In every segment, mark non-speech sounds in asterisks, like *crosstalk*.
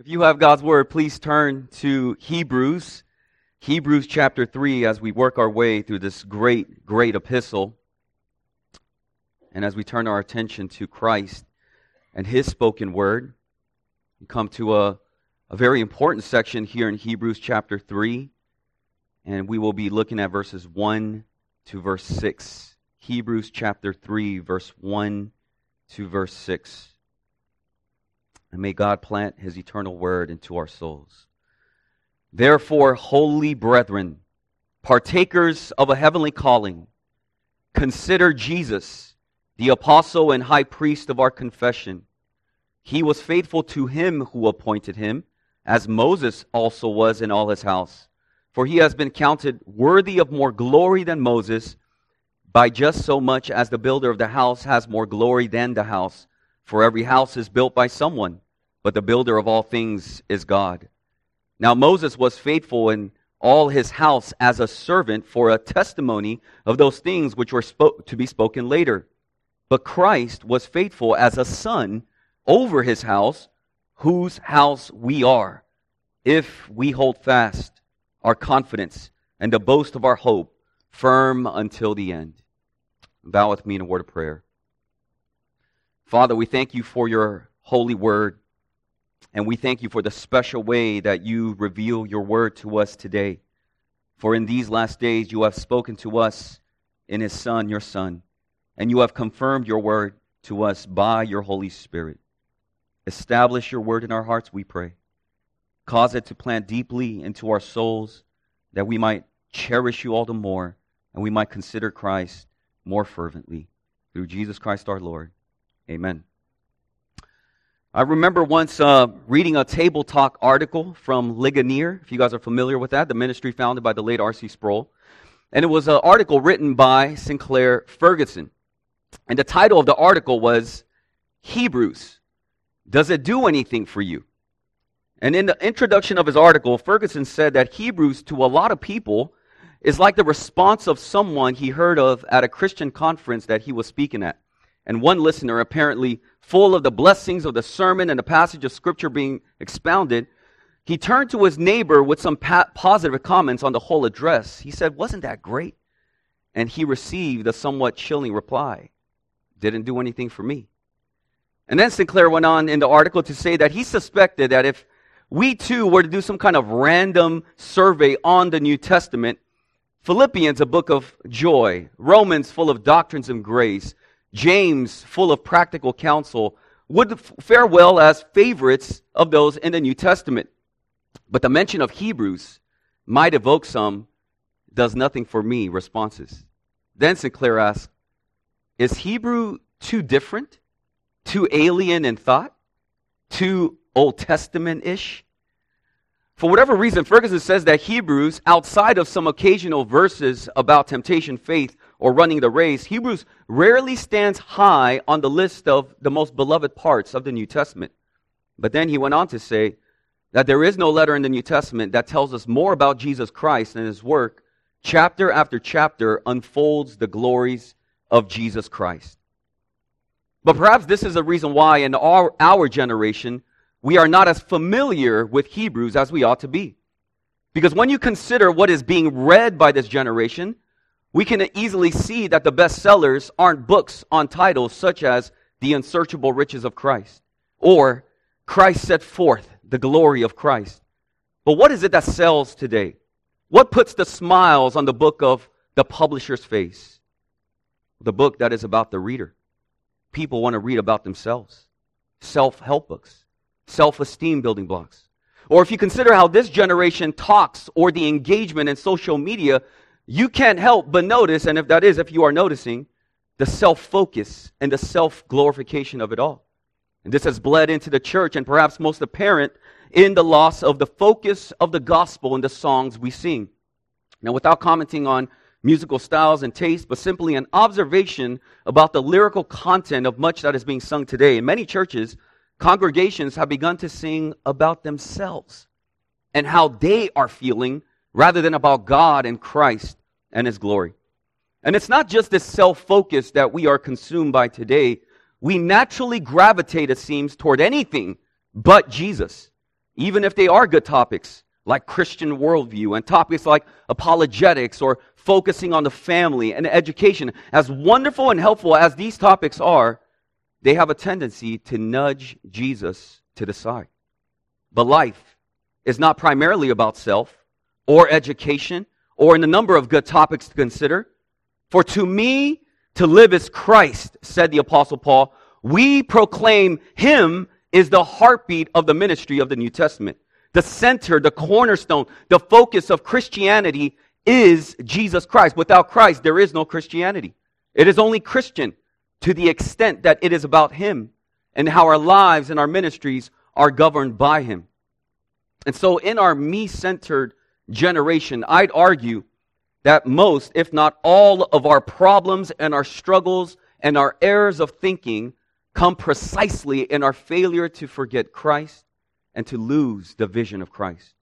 If you have God's Word, please turn to Hebrews, Hebrews chapter 3, as we work our way through this great, great epistle. And as we turn our attention to Christ and His spoken Word, we come to a, a very important section here in Hebrews chapter 3. And we will be looking at verses 1 to verse 6. Hebrews chapter 3, verse 1 to verse 6. And may God plant his eternal word into our souls. Therefore, holy brethren, partakers of a heavenly calling, consider Jesus, the apostle and high priest of our confession. He was faithful to him who appointed him, as Moses also was in all his house. For he has been counted worthy of more glory than Moses, by just so much as the builder of the house has more glory than the house. For every house is built by someone, but the builder of all things is God. Now Moses was faithful in all his house as a servant for a testimony of those things which were to be spoken later. But Christ was faithful as a son over his house, whose house we are, if we hold fast our confidence and the boast of our hope firm until the end. Bow with me in a word of prayer. Father, we thank you for your holy word, and we thank you for the special way that you reveal your word to us today. For in these last days you have spoken to us in his Son, your Son, and you have confirmed your word to us by your Holy Spirit. Establish your word in our hearts, we pray. Cause it to plant deeply into our souls that we might cherish you all the more and we might consider Christ more fervently. Through Jesus Christ our Lord. Amen. I remember once uh, reading a Table Talk article from Ligonier, if you guys are familiar with that, the ministry founded by the late R.C. Sproul. And it was an article written by Sinclair Ferguson. And the title of the article was Hebrews. Does it do anything for you? And in the introduction of his article, Ferguson said that Hebrews, to a lot of people, is like the response of someone he heard of at a Christian conference that he was speaking at. And one listener, apparently full of the blessings of the sermon and the passage of scripture being expounded, he turned to his neighbor with some positive comments on the whole address. He said, Wasn't that great? And he received a somewhat chilling reply Didn't do anything for me. And then Sinclair went on in the article to say that he suspected that if we too were to do some kind of random survey on the New Testament, Philippians, a book of joy, Romans, full of doctrines of grace, James, full of practical counsel, would fare well as favorites of those in the New Testament. But the mention of Hebrews might evoke some does nothing for me responses. Then Sinclair asked, Is Hebrew too different? Too alien in thought? Too Old Testament ish? For whatever reason, Ferguson says that Hebrews, outside of some occasional verses about temptation, faith, or running the race, Hebrews rarely stands high on the list of the most beloved parts of the New Testament. But then he went on to say that there is no letter in the New Testament that tells us more about Jesus Christ and his work. Chapter after chapter unfolds the glories of Jesus Christ. But perhaps this is a reason why in our, our generation, we are not as familiar with Hebrews as we ought to be. Because when you consider what is being read by this generation, we can easily see that the bestsellers aren't books on titles such as The Unsearchable Riches of Christ or Christ Set Forth, the Glory of Christ. But what is it that sells today? What puts the smiles on the book of the publisher's face? The book that is about the reader. People want to read about themselves. Self help books self esteem building blocks. Or if you consider how this generation talks or the engagement in social media, you can't help but notice, and if that is, if you are noticing, the self focus and the self glorification of it all. And this has bled into the church and perhaps most apparent in the loss of the focus of the gospel in the songs we sing. Now, without commenting on musical styles and tastes, but simply an observation about the lyrical content of much that is being sung today. In many churches, congregations have begun to sing about themselves and how they are feeling rather than about God and Christ and His glory. And it's not just this self focus that we are consumed by today. We naturally gravitate, it seems, toward anything but Jesus. even if they are good topics like Christian worldview and topics like apologetics or focusing on the family and education, as wonderful and helpful as these topics are, they have a tendency to nudge Jesus to the side. But life is not primarily about self or education or in the number of good topics to consider. For to me, to live is Christ, said the apostle Paul. We proclaim him is the heartbeat of the ministry of the New Testament. The center, the cornerstone, the focus of Christianity is Jesus Christ. Without Christ, there is no Christianity. It is only Christian to the extent that it is about Him and how our lives and our ministries are governed by Him. And so, in our me centered generation, I'd argue that most, if not all, of our problems and our struggles and our errors of thinking come precisely in our failure to forget Christ and to lose the vision of Christ.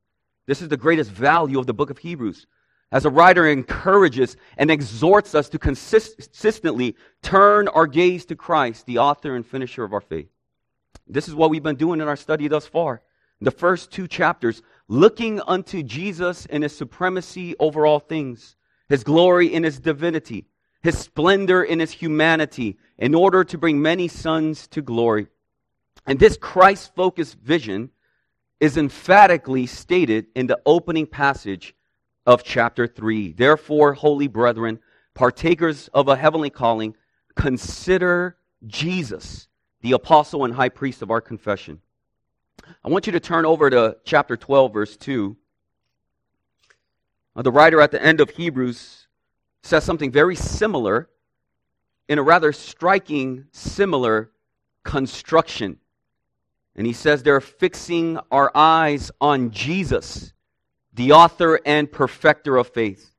This is the greatest value of the book of Hebrews. As a writer encourages and exhorts us to consistently turn our gaze to Christ, the author and finisher of our faith. This is what we've been doing in our study thus far. The first two chapters, looking unto Jesus and his supremacy over all things, his glory in his divinity, his splendor in his humanity, in order to bring many sons to glory. And this Christ focused vision is emphatically stated in the opening passage of chapter 3. Therefore, holy brethren, partakers of a heavenly calling, consider Jesus, the apostle and high priest of our confession. I want you to turn over to chapter 12, verse 2. Uh, the writer at the end of Hebrews says something very similar in a rather striking, similar construction. And he says they're fixing our eyes on Jesus, the author and perfecter of faith.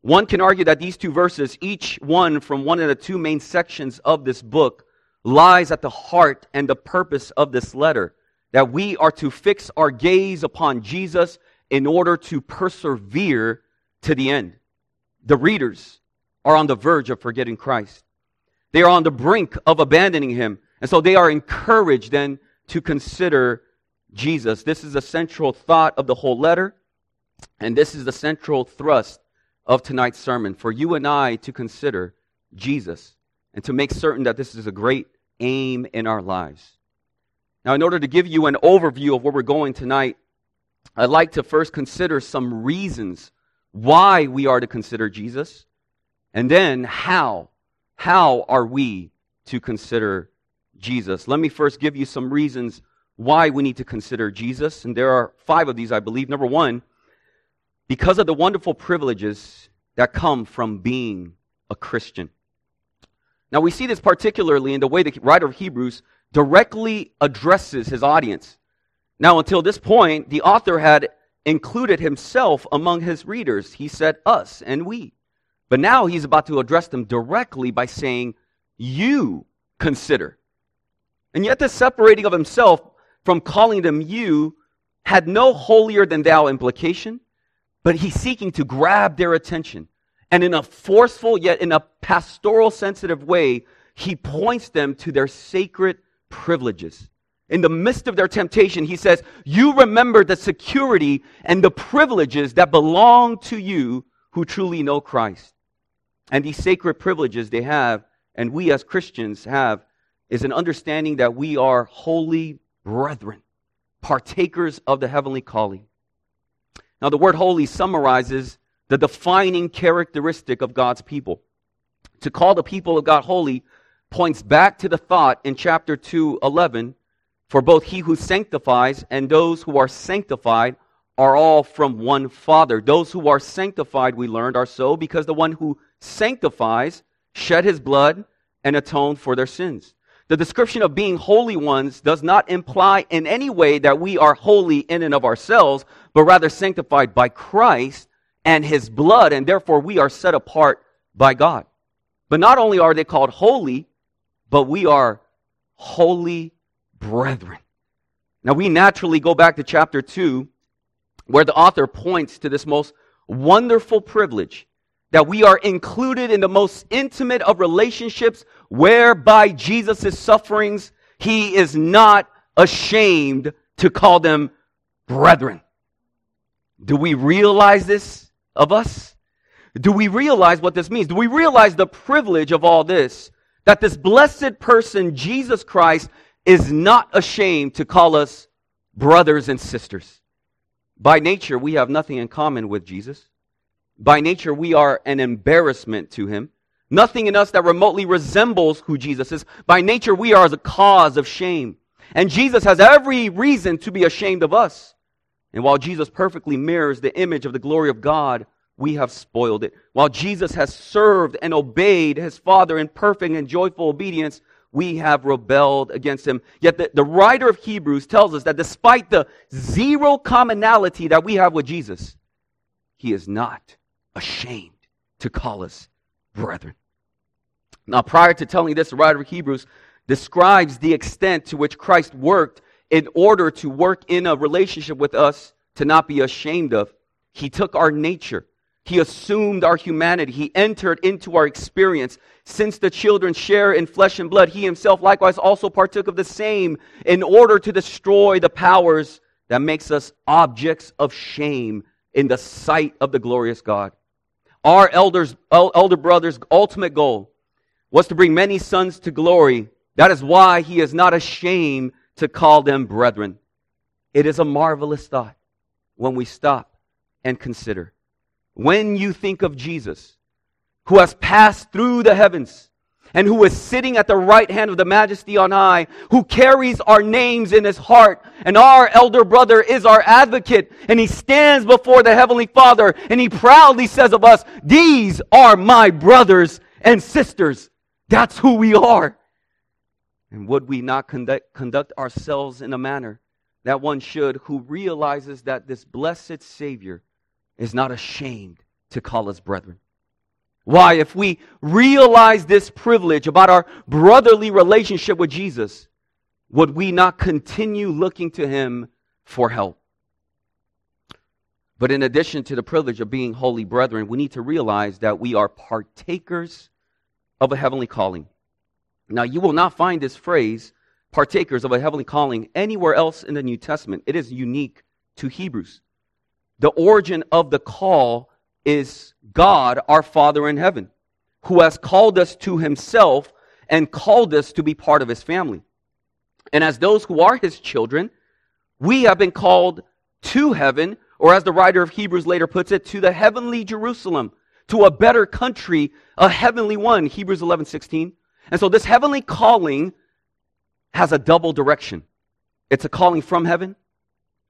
One can argue that these two verses, each one from one of the two main sections of this book, lies at the heart and the purpose of this letter. That we are to fix our gaze upon Jesus in order to persevere to the end. The readers are on the verge of forgetting Christ. They are on the brink of abandoning him. And so they are encouraged then to consider Jesus. This is the central thought of the whole letter, and this is the central thrust of tonight's sermon for you and I to consider Jesus and to make certain that this is a great aim in our lives. Now, in order to give you an overview of where we're going tonight, I'd like to first consider some reasons why we are to consider Jesus, and then how. How are we to consider Jesus. Let me first give you some reasons why we need to consider Jesus. And there are five of these, I believe. Number one, because of the wonderful privileges that come from being a Christian. Now, we see this particularly in the way the writer of Hebrews directly addresses his audience. Now, until this point, the author had included himself among his readers. He said us and we. But now he's about to address them directly by saying, You consider. And yet, this separating of himself from calling them you had no holier than thou implication, but he's seeking to grab their attention. And in a forceful, yet in a pastoral sensitive way, he points them to their sacred privileges. In the midst of their temptation, he says, You remember the security and the privileges that belong to you who truly know Christ. And these sacred privileges they have, and we as Christians have, is an understanding that we are holy brethren, partakers of the heavenly calling. Now, the word holy summarizes the defining characteristic of God's people. To call the people of God holy points back to the thought in chapter 2, 11, for both he who sanctifies and those who are sanctified are all from one Father. Those who are sanctified, we learned, are so because the one who sanctifies shed his blood and atoned for their sins. The description of being holy ones does not imply in any way that we are holy in and of ourselves, but rather sanctified by Christ and his blood, and therefore we are set apart by God. But not only are they called holy, but we are holy brethren. Now we naturally go back to chapter 2, where the author points to this most wonderful privilege that we are included in the most intimate of relationships whereby Jesus' sufferings, he is not ashamed to call them brethren. Do we realize this of us? Do we realize what this means? Do we realize the privilege of all this? That this blessed person, Jesus Christ, is not ashamed to call us brothers and sisters. By nature, we have nothing in common with Jesus. By nature, we are an embarrassment to him. Nothing in us that remotely resembles who Jesus is. By nature, we are a cause of shame. And Jesus has every reason to be ashamed of us. And while Jesus perfectly mirrors the image of the glory of God, we have spoiled it. While Jesus has served and obeyed his Father in perfect and joyful obedience, we have rebelled against him. Yet the, the writer of Hebrews tells us that despite the zero commonality that we have with Jesus, he is not ashamed to call us brethren. Now, prior to telling this, the writer of Hebrews describes the extent to which Christ worked in order to work in a relationship with us to not be ashamed of. He took our nature he assumed our humanity. He entered into our experience. Since the children share in flesh and blood, he himself likewise also partook of the same in order to destroy the powers that makes us objects of shame in the sight of the glorious God. Our elders, elder brother's ultimate goal was to bring many sons to glory. That is why he is not ashamed to call them brethren. It is a marvelous thought when we stop and consider when you think of Jesus, who has passed through the heavens and who is sitting at the right hand of the majesty on high, who carries our names in his heart, and our elder brother is our advocate, and he stands before the heavenly Father, and he proudly says of us, These are my brothers and sisters. That's who we are. And would we not conduct, conduct ourselves in a manner that one should who realizes that this blessed Savior is not ashamed to call us brethren. Why? If we realize this privilege about our brotherly relationship with Jesus, would we not continue looking to Him for help? But in addition to the privilege of being holy brethren, we need to realize that we are partakers of a heavenly calling. Now, you will not find this phrase, partakers of a heavenly calling, anywhere else in the New Testament. It is unique to Hebrews. The origin of the call is God, our Father in heaven, who has called us to himself and called us to be part of his family. And as those who are his children, we have been called to heaven, or as the writer of Hebrews later puts it, to the heavenly Jerusalem, to a better country, a heavenly one, Hebrews 11, 16. And so this heavenly calling has a double direction. It's a calling from heaven,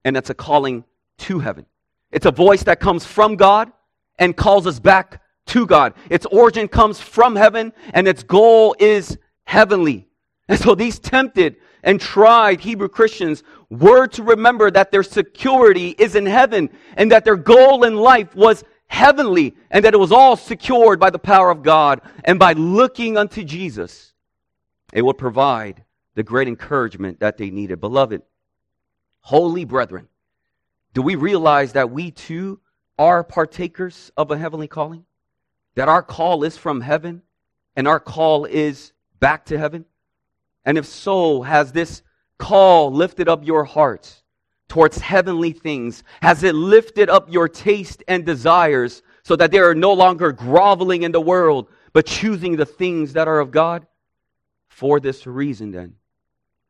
and it's a calling to heaven. It's a voice that comes from God and calls us back to God. Its origin comes from heaven and its goal is heavenly. And so these tempted and tried Hebrew Christians were to remember that their security is in heaven and that their goal in life was heavenly and that it was all secured by the power of God and by looking unto Jesus. It would provide the great encouragement that they needed. Beloved, holy brethren, do we realize that we too are partakers of a heavenly calling? That our call is from heaven and our call is back to heaven? And if so, has this call lifted up your hearts towards heavenly things? Has it lifted up your taste and desires so that they are no longer groveling in the world, but choosing the things that are of God? For this reason, then,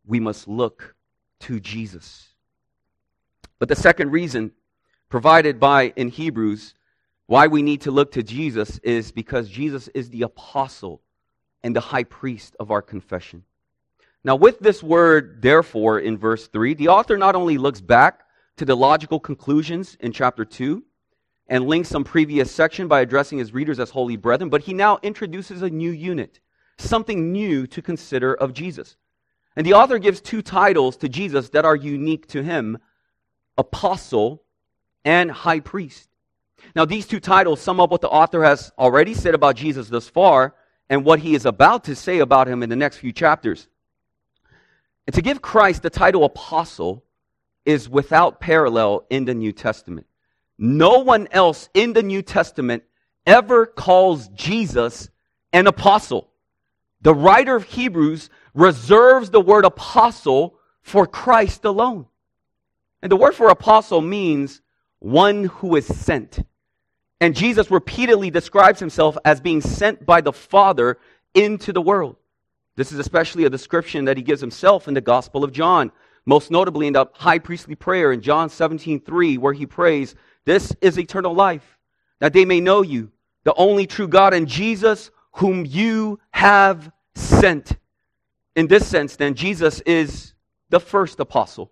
we must look to Jesus. But the second reason provided by in Hebrews why we need to look to Jesus is because Jesus is the apostle and the high priest of our confession. Now, with this word, therefore, in verse 3, the author not only looks back to the logical conclusions in chapter 2 and links some previous section by addressing his readers as holy brethren, but he now introduces a new unit, something new to consider of Jesus. And the author gives two titles to Jesus that are unique to him apostle, and high priest. Now, these two titles sum up what the author has already said about Jesus thus far and what he is about to say about him in the next few chapters. And to give Christ the title apostle is without parallel in the New Testament. No one else in the New Testament ever calls Jesus an apostle. The writer of Hebrews reserves the word apostle for Christ alone. And the word for apostle means one who is sent. And Jesus repeatedly describes himself as being sent by the Father into the world. This is especially a description that he gives himself in the Gospel of John, most notably in the high priestly prayer in John 17 3, where he prays, This is eternal life, that they may know you, the only true God, and Jesus, whom you have sent. In this sense, then, Jesus is the first apostle,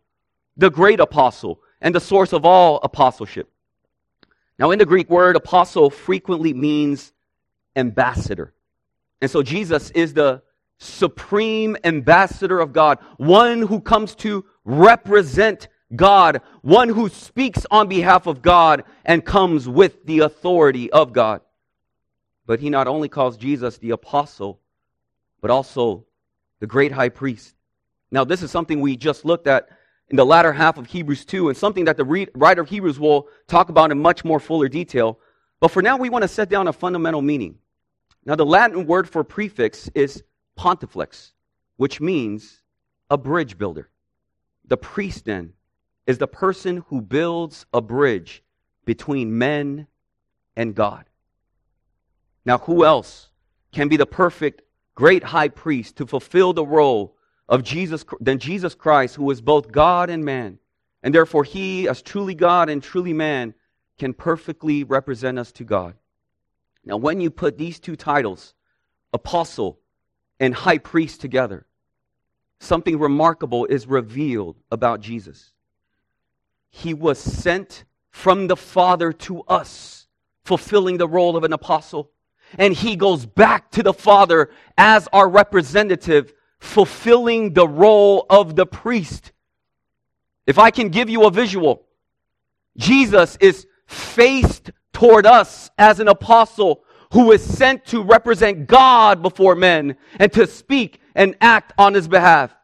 the great apostle, and the source of all apostleship. Now, in the Greek word, apostle frequently means ambassador. And so Jesus is the supreme ambassador of God, one who comes to represent God, one who speaks on behalf of God and comes with the authority of God. But he not only calls Jesus the apostle, but also the great high priest. Now, this is something we just looked at in the latter half of Hebrews 2 and something that the writer of Hebrews will talk about in much more fuller detail. But for now, we want to set down a fundamental meaning. Now, the Latin word for prefix is pontifex, which means a bridge builder. The priest, then, is the person who builds a bridge between men and God. Now, who else can be the perfect great high priest to fulfill the role of Jesus than Jesus Christ, who is both God and man? And therefore, he, as truly God and truly man, can perfectly represent us to God. Now, when you put these two titles, apostle and high priest, together, something remarkable is revealed about Jesus. He was sent from the Father to us, fulfilling the role of an apostle. And he goes back to the Father as our representative, fulfilling the role of the priest. If I can give you a visual, Jesus is faced toward us as an apostle who is sent to represent God before men and to speak and act on his behalf.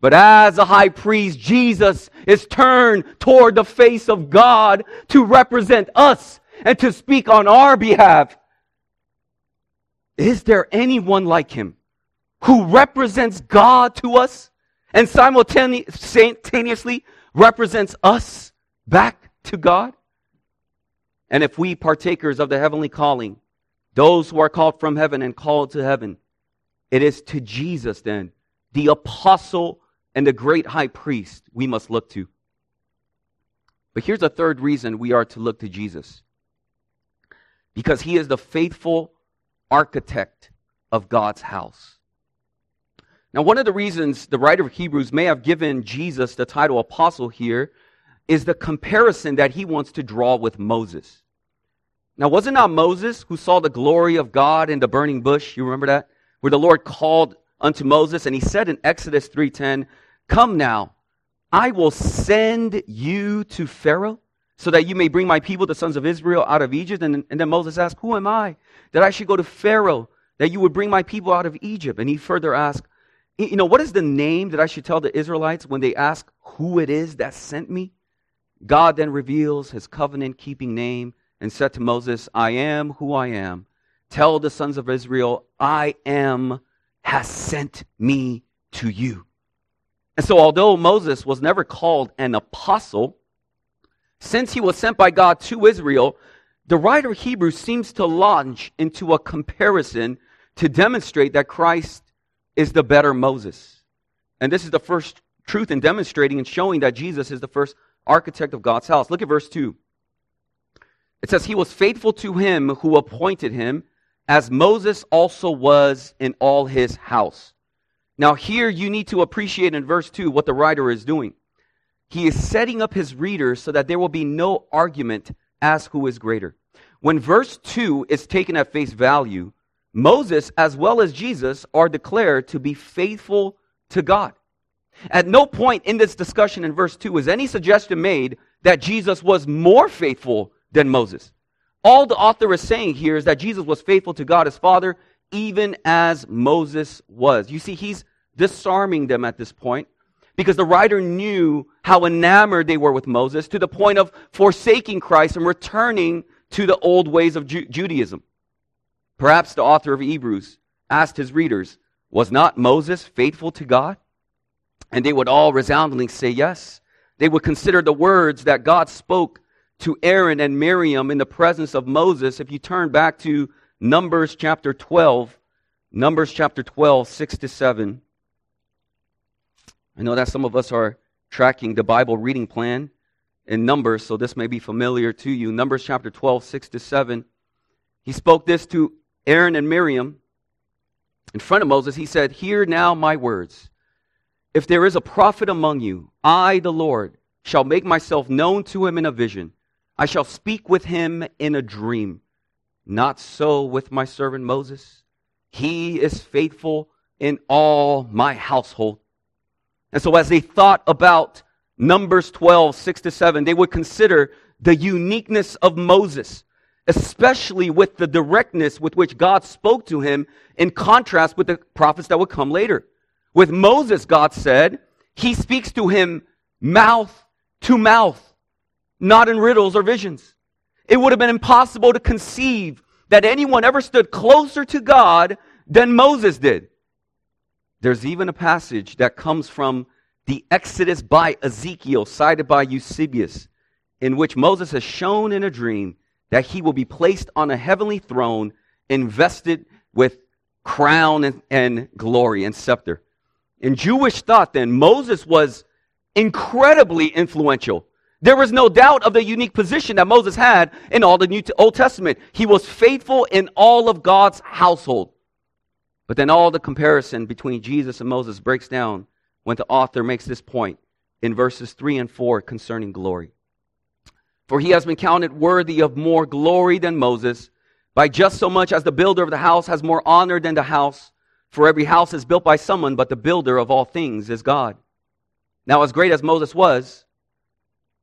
But as a high priest, Jesus is turned toward the face of God to represent us and to speak on our behalf. Is there anyone like him who represents God to us and simultaneously represents us back to God? And if we, partakers of the heavenly calling, those who are called from heaven and called to heaven, it is to Jesus then, the apostle and the great high priest, we must look to. But here's a third reason we are to look to Jesus because he is the faithful architect of God's house. Now, one of the reasons the writer of Hebrews may have given Jesus the title apostle here is the comparison that he wants to draw with Moses. Now, was it not Moses who saw the glory of God in the burning bush? You remember that? Where the Lord called unto Moses and he said in Exodus 3:10, "Come now, I will send you to Pharaoh so that you may bring my people, the sons of Israel, out of Egypt." And, and then Moses asked, "Who am I that I should go to Pharaoh that you would bring my people out of Egypt?" And he further asked, "You know, what is the name that I should tell the Israelites when they ask who it is that sent me?" God then reveals his covenant keeping name and said to Moses, I am who I am. Tell the sons of Israel, I am has sent me to you. And so, although Moses was never called an apostle, since he was sent by God to Israel, the writer of Hebrews seems to launch into a comparison to demonstrate that Christ is the better Moses. And this is the first truth in demonstrating and showing that Jesus is the first architect of God's house. Look at verse 2. It says, He was faithful to him who appointed him, as Moses also was in all his house. Now, here you need to appreciate in verse 2 what the writer is doing. He is setting up his readers so that there will be no argument as who is greater. When verse 2 is taken at face value, Moses as well as Jesus are declared to be faithful to God. At no point in this discussion in verse 2 is any suggestion made that Jesus was more faithful than Moses. All the author is saying here is that Jesus was faithful to God his Father, even as Moses was. You see, he's disarming them at this point because the writer knew how enamored they were with Moses to the point of forsaking Christ and returning to the old ways of Ju- Judaism. Perhaps the author of Hebrews asked his readers, Was not Moses faithful to God? And they would all resoundingly say, Yes. They would consider the words that God spoke to Aaron and Miriam in the presence of Moses. If you turn back to Numbers chapter 12, Numbers chapter 12, 6 to 7. I know that some of us are tracking the Bible reading plan in Numbers, so this may be familiar to you. Numbers chapter 12, 6 to 7. He spoke this to Aaron and Miriam in front of Moses. He said, Hear now my words. If there is a prophet among you, I, the Lord, shall make myself known to him in a vision. I shall speak with him in a dream. Not so with my servant Moses. He is faithful in all my household. And so, as they thought about Numbers 12, 6 to 7, they would consider the uniqueness of Moses, especially with the directness with which God spoke to him in contrast with the prophets that would come later. With Moses, God said, he speaks to him mouth to mouth, not in riddles or visions. It would have been impossible to conceive that anyone ever stood closer to God than Moses did. There's even a passage that comes from the Exodus by Ezekiel, cited by Eusebius, in which Moses has shown in a dream that he will be placed on a heavenly throne, invested with crown and, and glory and scepter. In Jewish thought, then, Moses was incredibly influential. There was no doubt of the unique position that Moses had in all the New Old Testament. He was faithful in all of God's household. But then all the comparison between Jesus and Moses breaks down when the author makes this point in verses 3 and 4 concerning glory. For he has been counted worthy of more glory than Moses, by just so much as the builder of the house has more honor than the house. For every house is built by someone, but the builder of all things is God. Now, as great as Moses was,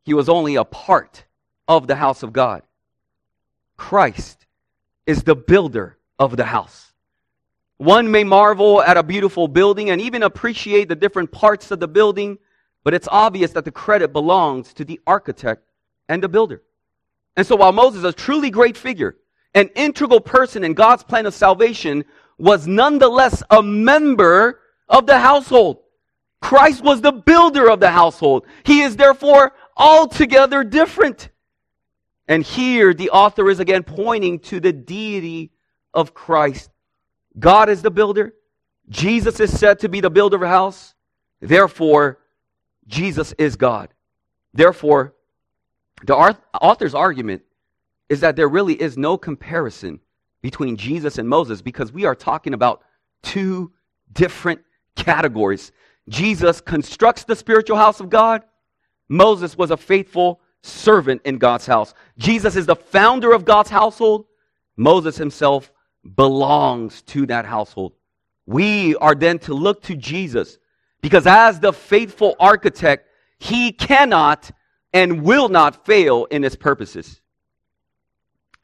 he was only a part of the house of God. Christ is the builder of the house. One may marvel at a beautiful building and even appreciate the different parts of the building, but it's obvious that the credit belongs to the architect and the builder. And so while Moses a truly great figure, an integral person in God's plan of salvation, was nonetheless a member of the household. Christ was the builder of the household. He is therefore altogether different. And here the author is again pointing to the deity of Christ God is the builder. Jesus is said to be the builder of a house. Therefore, Jesus is God. Therefore, the author's argument is that there really is no comparison between Jesus and Moses because we are talking about two different categories. Jesus constructs the spiritual house of God. Moses was a faithful servant in God's house. Jesus is the founder of God's household. Moses himself belongs to that household. We are then to look to Jesus because as the faithful architect, he cannot and will not fail in its purposes.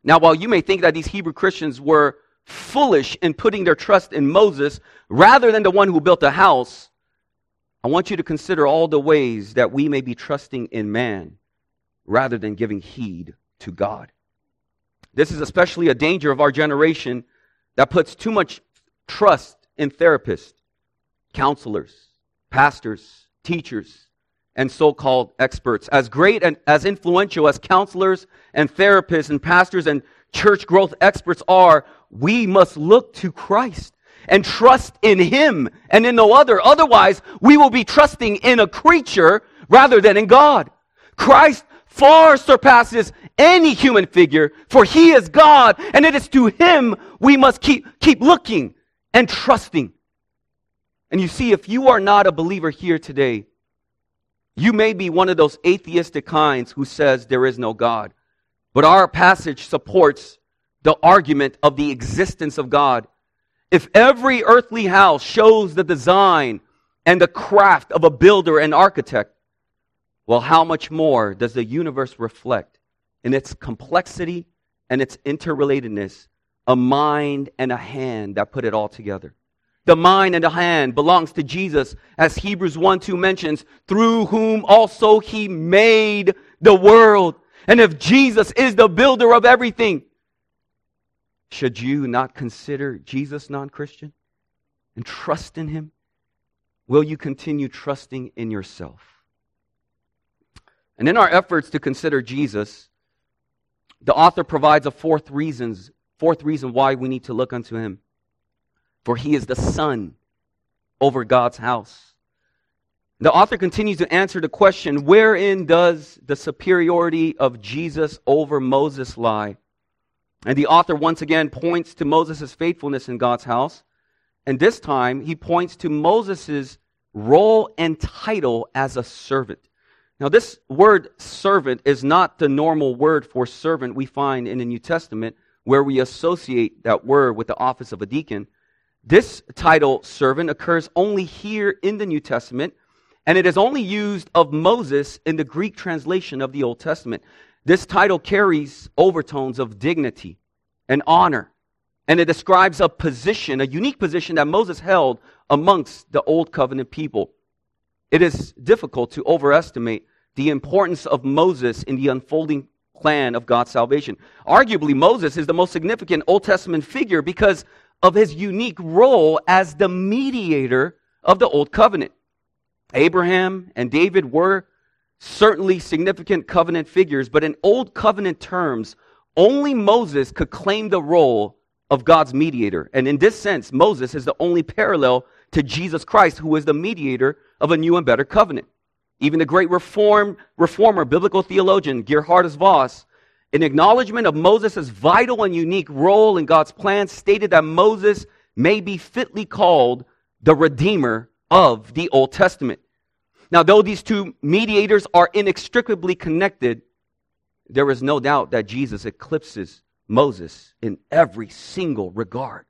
Now, while you may think that these Hebrew Christians were foolish in putting their trust in Moses rather than the one who built the house, I want you to consider all the ways that we may be trusting in man rather than giving heed to God. This is especially a danger of our generation that puts too much trust in therapists, counselors, pastors, teachers, and so called experts. As great and as influential as counselors and therapists and pastors and church growth experts are, we must look to Christ and trust in Him and in no other. Otherwise, we will be trusting in a creature rather than in God. Christ far surpasses any human figure, for he is God, and it is to him we must keep, keep looking and trusting. And you see, if you are not a believer here today, you may be one of those atheistic kinds who says there is no God. But our passage supports the argument of the existence of God. If every earthly house shows the design and the craft of a builder and architect, well, how much more does the universe reflect in its complexity and its interrelatedness a mind and a hand that put it all together? The mind and the hand belongs to Jesus, as Hebrews 1 2 mentions, through whom also he made the world. And if Jesus is the builder of everything, should you not consider Jesus non Christian and trust in him? Will you continue trusting in yourself? And in our efforts to consider Jesus, the author provides a fourth reasons, fourth reason why we need to look unto him. For he is the son over God's house. The author continues to answer the question, wherein does the superiority of Jesus over Moses lie? And the author once again points to Moses' faithfulness in God's house. And this time he points to Moses' role and title as a servant. Now, this word servant is not the normal word for servant we find in the New Testament, where we associate that word with the office of a deacon. This title, servant, occurs only here in the New Testament, and it is only used of Moses in the Greek translation of the Old Testament. This title carries overtones of dignity and honor, and it describes a position, a unique position that Moses held amongst the Old Covenant people. It is difficult to overestimate the importance of Moses in the unfolding plan of God's salvation. Arguably, Moses is the most significant Old Testament figure because of his unique role as the mediator of the Old Covenant. Abraham and David were certainly significant covenant figures, but in Old Covenant terms, only Moses could claim the role of God's mediator. And in this sense, Moses is the only parallel to Jesus Christ, who is the mediator of a new and better covenant. Even the great reform, reformer, biblical theologian, Gerhardus Vos, in acknowledgement of Moses' vital and unique role in God's plan, stated that Moses may be fitly called the Redeemer of the Old Testament. Now, though these two mediators are inextricably connected, there is no doubt that Jesus eclipses Moses in every single regard.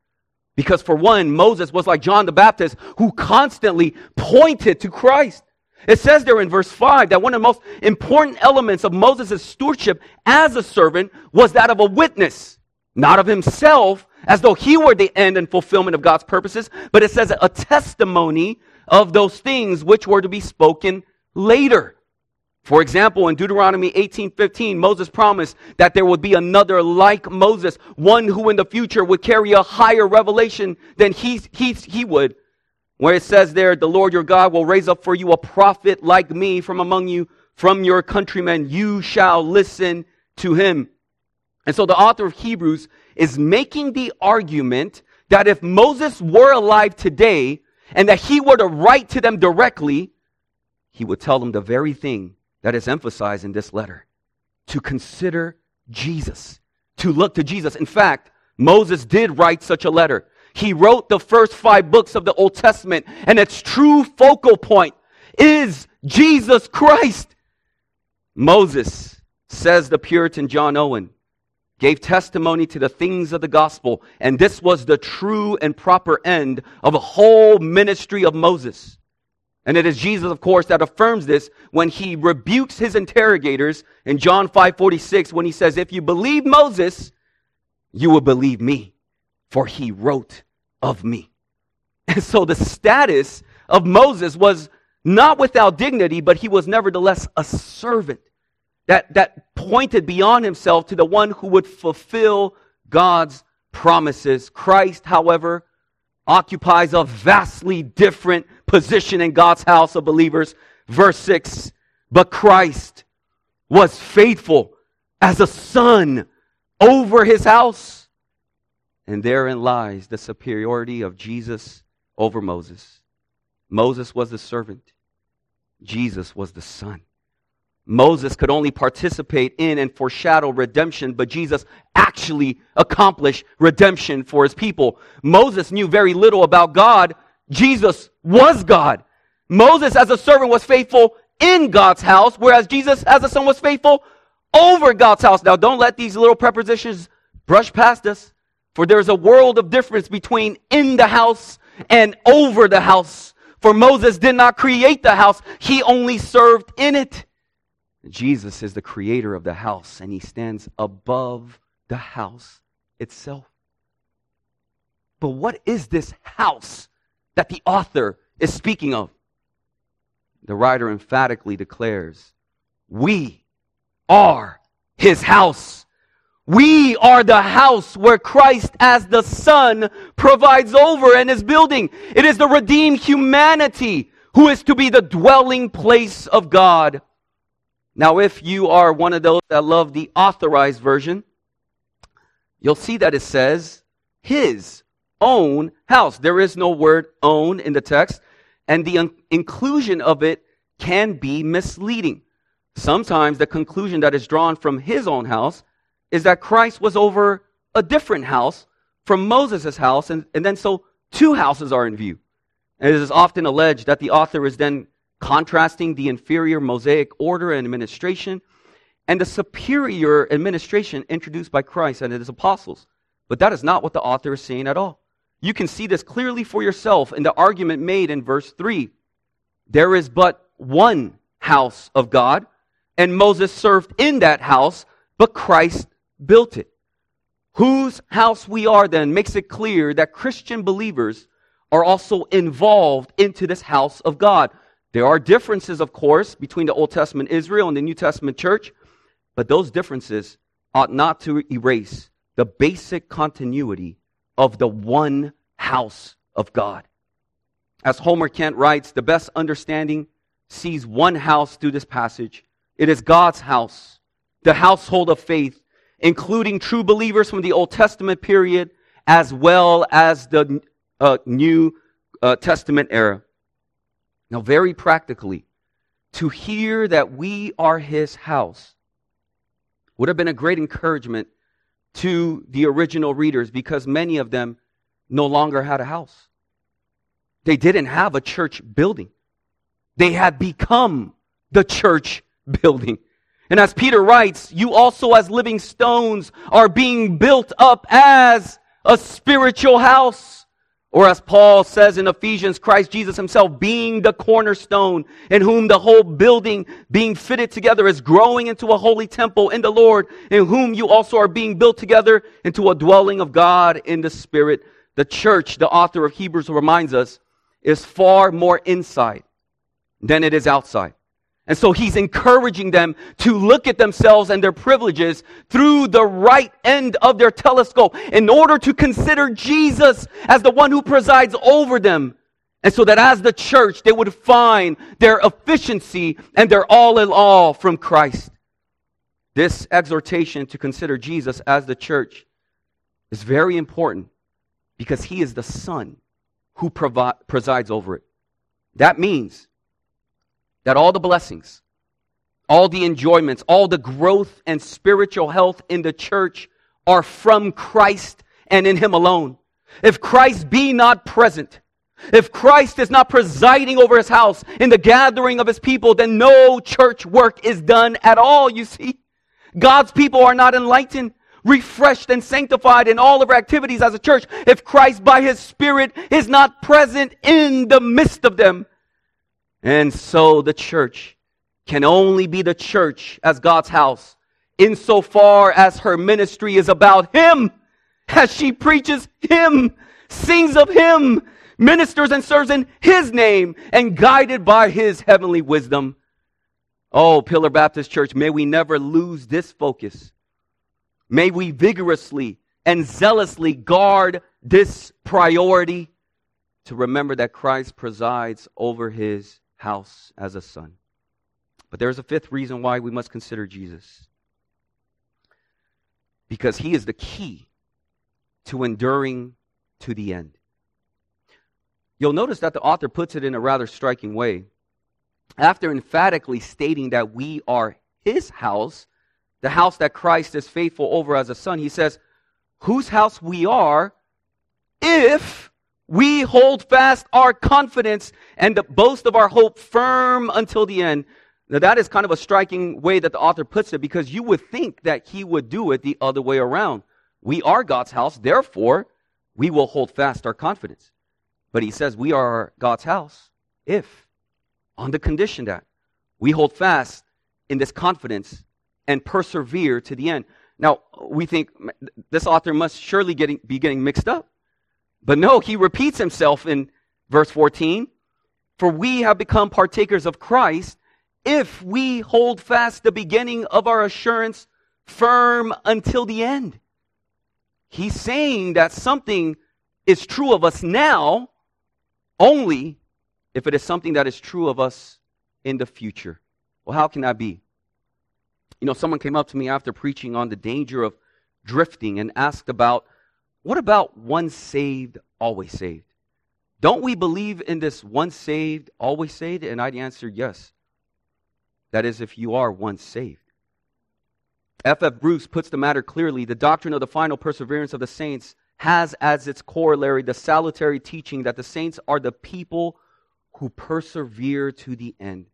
Because for one, Moses was like John the Baptist who constantly pointed to Christ. It says there in verse 5 that one of the most important elements of Moses' stewardship as a servant was that of a witness, not of himself, as though he were the end and fulfillment of God's purposes, but it says a testimony of those things which were to be spoken later. For example, in Deuteronomy 18:15, Moses promised that there would be another like Moses, one who in the future would carry a higher revelation than he, he, he would. Where it says there, the Lord your God will raise up for you a prophet like me from among you, from your countrymen. You shall listen to him. And so the author of Hebrews is making the argument that if Moses were alive today and that he were to write to them directly, he would tell them the very thing that is emphasized in this letter to consider Jesus, to look to Jesus. In fact, Moses did write such a letter. He wrote the first five books of the Old Testament, and its true focal point is Jesus Christ. Moses, says the Puritan John Owen, gave testimony to the things of the gospel, and this was the true and proper end of the whole ministry of Moses. And it is Jesus, of course, that affirms this when he rebukes his interrogators in John 5:46 when he says, "If you believe Moses, you will believe me, for he wrote of me." And so the status of Moses was not without dignity, but he was nevertheless a servant that, that pointed beyond himself to the one who would fulfill God's promises. Christ, however, occupies a vastly different position in God's house of believers. Verse 6 But Christ was faithful as a son over his house. And therein lies the superiority of Jesus over Moses. Moses was the servant, Jesus was the son. Moses could only participate in and foreshadow redemption, but Jesus actually accomplished redemption for his people. Moses knew very little about God. Jesus was God. Moses as a servant was faithful in God's house, whereas Jesus as a son was faithful over God's house. Now don't let these little prepositions brush past us, for there's a world of difference between in the house and over the house. For Moses did not create the house, he only served in it. Jesus is the creator of the house, and he stands above the house itself. But what is this house that the author is speaking of? The writer emphatically declares, We are his house. We are the house where Christ as the Son provides over and is building. It is the redeemed humanity who is to be the dwelling place of God Now, if you are one of those that love the authorized version, you'll see that it says his own house. There is no word own in the text, and the un- inclusion of it can be misleading. Sometimes the conclusion that is drawn from his own house is that Christ was over a different house from Moses' house, and, and then so two houses are in view. And it is often alleged that the author is then contrasting the inferior Mosaic order and administration and the superior administration introduced by Christ and his apostles. But that is not what the author is saying at all. You can see this clearly for yourself in the argument made in verse 3. There is but one house of God, and Moses served in that house, but Christ built it. Whose house we are then makes it clear that Christian believers are also involved into this house of God. There are differences, of course, between the Old Testament Israel and the New Testament church, but those differences ought not to erase the basic continuity of the one house of God. As Homer Kent writes, the best understanding sees one house through this passage. It is God's house, the household of faith, including true believers from the Old Testament period as well as the uh, New uh, Testament era. Now, very practically, to hear that we are his house would have been a great encouragement to the original readers because many of them no longer had a house. They didn't have a church building. They had become the church *laughs* building. And as Peter writes, you also as living stones are being built up as a spiritual house or as Paul says in Ephesians, Christ Jesus himself being the cornerstone in whom the whole building being fitted together is growing into a holy temple in the Lord, in whom you also are being built together into a dwelling of God in the Spirit. The church, the author of Hebrews reminds us, is far more inside than it is outside. And so he's encouraging them to look at themselves and their privileges through the right end of their telescope in order to consider Jesus as the one who presides over them. And so that as the church, they would find their efficiency and their all in all from Christ. This exhortation to consider Jesus as the church is very important because he is the Son who provi- presides over it. That means that all the blessings, all the enjoyments, all the growth and spiritual health in the church are from Christ and in Him alone. If Christ be not present, if Christ is not presiding over his house in the gathering of his people, then no church work is done at all, you see. God's people are not enlightened, refreshed, and sanctified in all of our activities as a church if Christ by his Spirit is not present in the midst of them. And so the church can only be the church as God's house insofar as her ministry is about Him, as she preaches Him, sings of Him, ministers and serves in His name, and guided by His heavenly wisdom. Oh, Pillar Baptist Church, may we never lose this focus. May we vigorously and zealously guard this priority to remember that Christ presides over His house as a son. But there's a fifth reason why we must consider Jesus. Because he is the key to enduring to the end. You'll notice that the author puts it in a rather striking way. After emphatically stating that we are his house, the house that Christ is faithful over as a son, he says, whose house we are if we hold fast our confidence and the boast of our hope firm until the end. Now, that is kind of a striking way that the author puts it because you would think that he would do it the other way around. We are God's house, therefore, we will hold fast our confidence. But he says we are God's house if, on the condition that we hold fast in this confidence and persevere to the end. Now, we think this author must surely getting, be getting mixed up but no, he repeats himself in verse 14. For we have become partakers of Christ if we hold fast the beginning of our assurance firm until the end. He's saying that something is true of us now only if it is something that is true of us in the future. Well, how can that be? You know, someone came up to me after preaching on the danger of drifting and asked about what about once saved, always saved? Don't we believe in this once saved, always saved? And I'd answer yes. That is, if you are once saved. F. F. Bruce puts the matter clearly. The doctrine of the final perseverance of the saints has as its corollary the salutary teaching that the saints are the people who persevere to the end.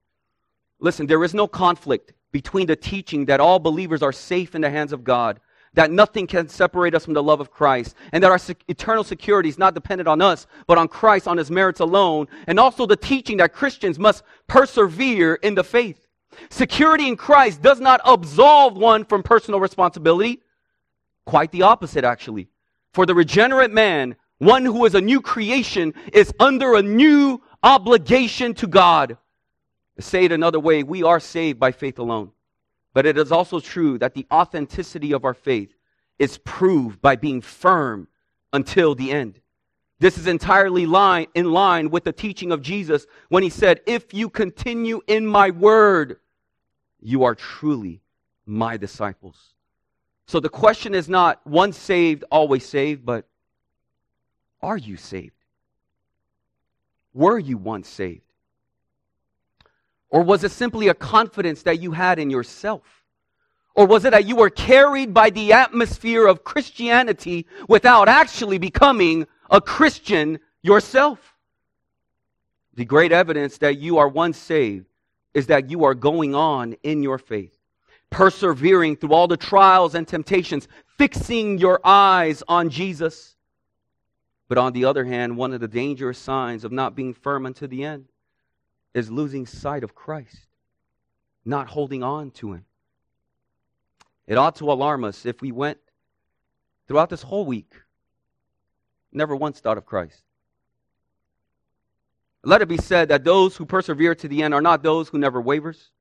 Listen, there is no conflict between the teaching that all believers are safe in the hands of God, that nothing can separate us from the love of Christ, and that our eternal security is not dependent on us, but on Christ, on his merits alone, and also the teaching that Christians must persevere in the faith. Security in Christ does not absolve one from personal responsibility. Quite the opposite, actually. For the regenerate man, one who is a new creation is under a new obligation to God. Say it another way, we are saved by faith alone. But it is also true that the authenticity of our faith is proved by being firm until the end. This is entirely line, in line with the teaching of Jesus when he said, If you continue in my word, you are truly my disciples. So the question is not once saved, always saved, but are you saved? Were you once saved? Or was it simply a confidence that you had in yourself? Or was it that you were carried by the atmosphere of Christianity without actually becoming a Christian yourself? The great evidence that you are once saved is that you are going on in your faith, persevering through all the trials and temptations, fixing your eyes on Jesus. But on the other hand, one of the dangerous signs of not being firm unto the end is losing sight of Christ, not holding on to Him. It ought to alarm us if we went throughout this whole week, never once thought of Christ. Let it be said that those who persevere to the end are not those who never wavers,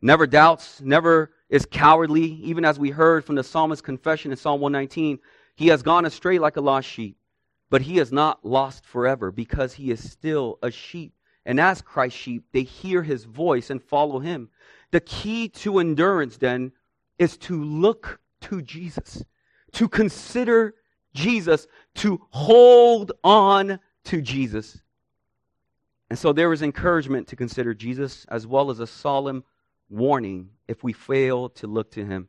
never doubts, never is cowardly, even as we heard from the psalmist's confession in Psalm 119. He has gone astray like a lost sheep, but he is not lost forever because he is still a sheep. And as Christ's sheep, they hear his voice and follow him. The key to endurance, then, is to look to Jesus, to consider Jesus, to hold on to Jesus. And so there is encouragement to consider Jesus as well as a solemn warning if we fail to look to him.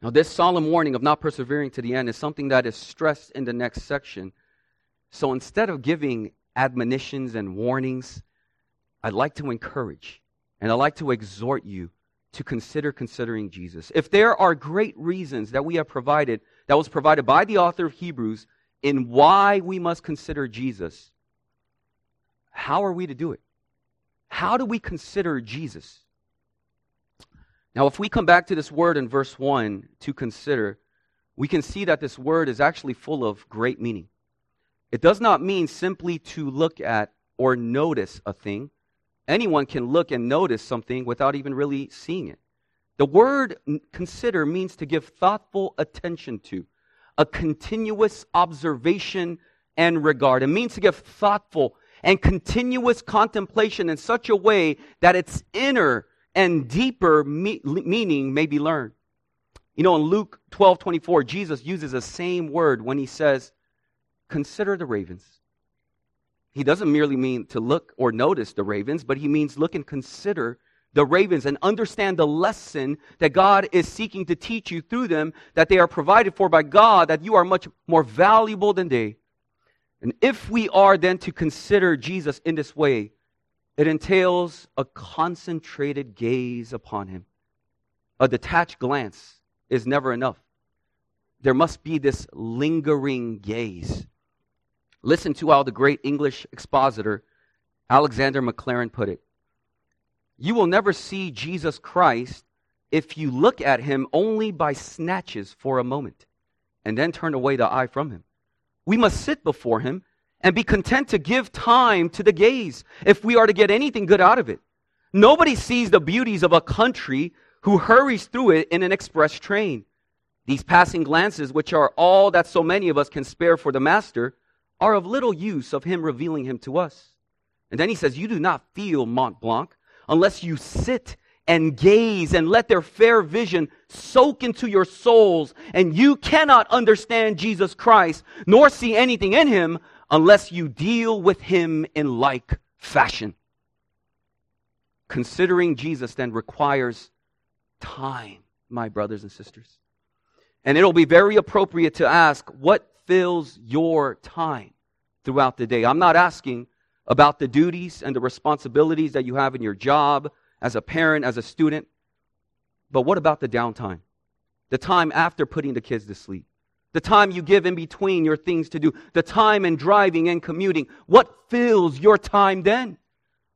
Now, this solemn warning of not persevering to the end is something that is stressed in the next section. So instead of giving admonitions and warnings, I'd like to encourage and I'd like to exhort you to consider considering Jesus. If there are great reasons that we have provided, that was provided by the author of Hebrews, in why we must consider Jesus, how are we to do it? How do we consider Jesus? Now, if we come back to this word in verse 1 to consider, we can see that this word is actually full of great meaning. It does not mean simply to look at or notice a thing. Anyone can look and notice something without even really seeing it. The word consider means to give thoughtful attention to, a continuous observation and regard. It means to give thoughtful and continuous contemplation in such a way that its inner and deeper me- meaning may be learned. You know, in Luke 12 24, Jesus uses the same word when he says, Consider the ravens. He doesn't merely mean to look or notice the ravens, but he means look and consider the ravens and understand the lesson that God is seeking to teach you through them, that they are provided for by God, that you are much more valuable than they. And if we are then to consider Jesus in this way, it entails a concentrated gaze upon him. A detached glance is never enough. There must be this lingering gaze. Listen to how the great English expositor Alexander Maclaren put it. You will never see Jesus Christ if you look at him only by snatches for a moment and then turn away the eye from him. We must sit before him and be content to give time to the gaze if we are to get anything good out of it. Nobody sees the beauties of a country who hurries through it in an express train. These passing glances, which are all that so many of us can spare for the Master, are of little use of him revealing him to us. And then he says, You do not feel Mont Blanc unless you sit and gaze and let their fair vision soak into your souls. And you cannot understand Jesus Christ nor see anything in him unless you deal with him in like fashion. Considering Jesus then requires time, my brothers and sisters. And it'll be very appropriate to ask, what fills your time throughout the day? I'm not asking about the duties and the responsibilities that you have in your job as a parent, as a student. But what about the downtime? The time after putting the kids to sleep? The time you give in between your things to do? The time in driving and commuting? What fills your time then?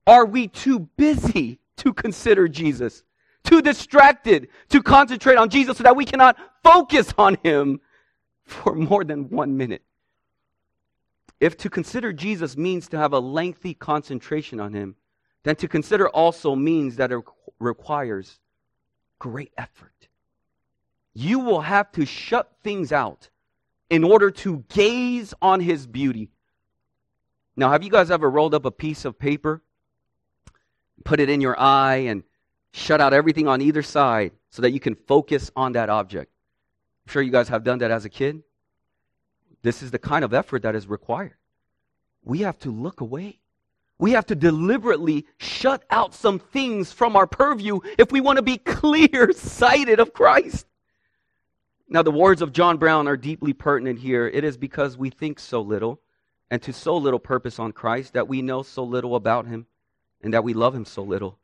Are we too busy to consider Jesus? Too distracted to concentrate on Jesus so that we cannot focus on Him for more than one minute? If to consider Jesus means to have a lengthy concentration on Him, then to consider also means that it requires great effort. You will have to shut things out in order to gaze on his beauty. Now, have you guys ever rolled up a piece of paper, put it in your eye, and shut out everything on either side so that you can focus on that object? I'm sure you guys have done that as a kid. This is the kind of effort that is required. We have to look away. We have to deliberately shut out some things from our purview if we want to be *laughs* clear sighted of Christ. Now, the words of John Brown are deeply pertinent here. It is because we think so little and to so little purpose on Christ that we know so little about him and that we love him so little,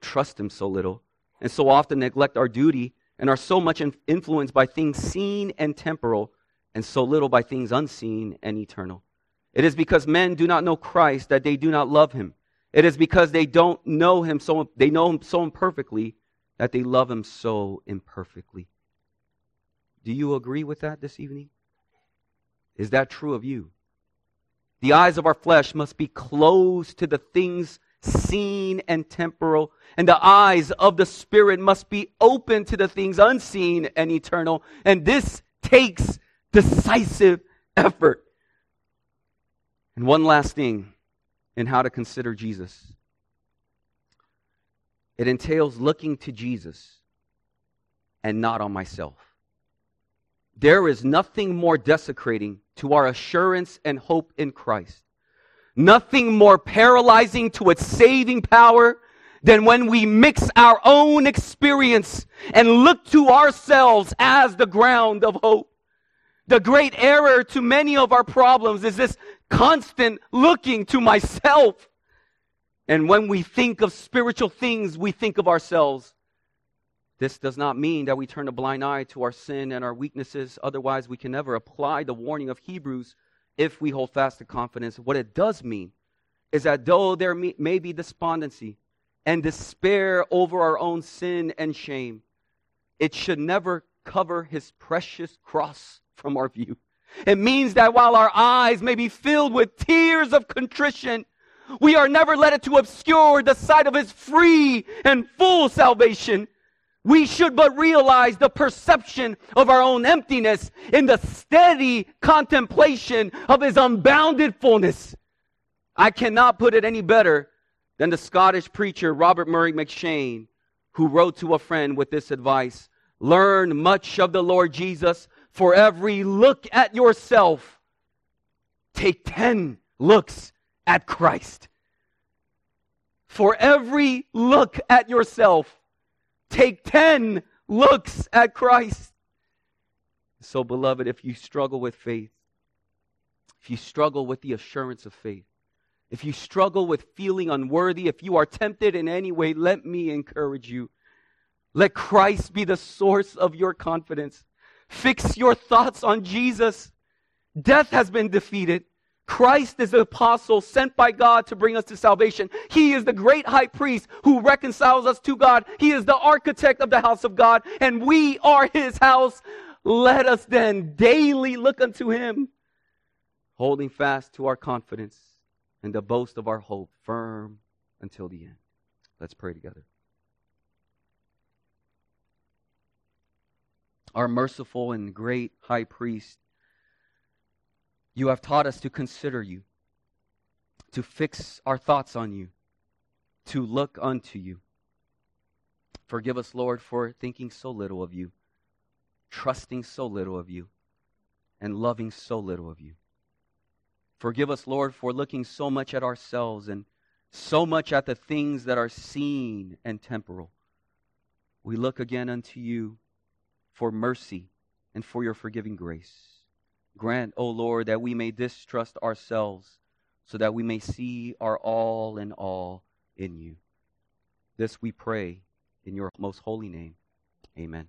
trust him so little, and so often neglect our duty and are so much influenced by things seen and temporal and so little by things unseen and eternal. It is because men do not know Christ that they do not love him. It is because they don't know him so they know him so imperfectly that they love him so imperfectly. Do you agree with that this evening? Is that true of you? The eyes of our flesh must be closed to the things seen and temporal, and the eyes of the spirit must be open to the things unseen and eternal. And this takes decisive effort. And one last thing in how to consider Jesus it entails looking to Jesus and not on myself. There is nothing more desecrating to our assurance and hope in Christ, nothing more paralyzing to its saving power than when we mix our own experience and look to ourselves as the ground of hope. The great error to many of our problems is this constant looking to myself. And when we think of spiritual things, we think of ourselves. This does not mean that we turn a blind eye to our sin and our weaknesses. Otherwise, we can never apply the warning of Hebrews if we hold fast to confidence. What it does mean is that though there may be despondency and despair over our own sin and shame, it should never cover his precious cross from our view. It means that while our eyes may be filled with tears of contrition, we are never let it to obscure the sight of his free and full salvation. We should but realize the perception of our own emptiness in the steady contemplation of his unbounded fullness. I cannot put it any better than the Scottish preacher Robert Murray M'Cheyne, who wrote to a friend with this advice Learn much of the Lord Jesus for every look at yourself, take 10 looks at Christ. For every look at yourself, take 10 looks at Christ. So, beloved, if you struggle with faith, if you struggle with the assurance of faith, if you struggle with feeling unworthy, if you are tempted in any way, let me encourage you. Let Christ be the source of your confidence. Fix your thoughts on Jesus. Death has been defeated. Christ is the apostle sent by God to bring us to salvation. He is the great high priest who reconciles us to God. He is the architect of the house of God, and we are his house. Let us then daily look unto him, holding fast to our confidence and the boast of our hope firm until the end. Let's pray together. our merciful and great high priest, you have taught us to consider you, to fix our thoughts on you, to look unto you. Forgive us, Lord, for thinking so little of you, trusting so little of you, and loving so little of you. Forgive us, Lord, for looking so much at ourselves and so much at the things that are seen and temporal. We look again unto you for mercy and for your forgiving grace. Grant, O Lord, that we may distrust ourselves so that we may see our all in all in you. This we pray in your most holy name. Amen.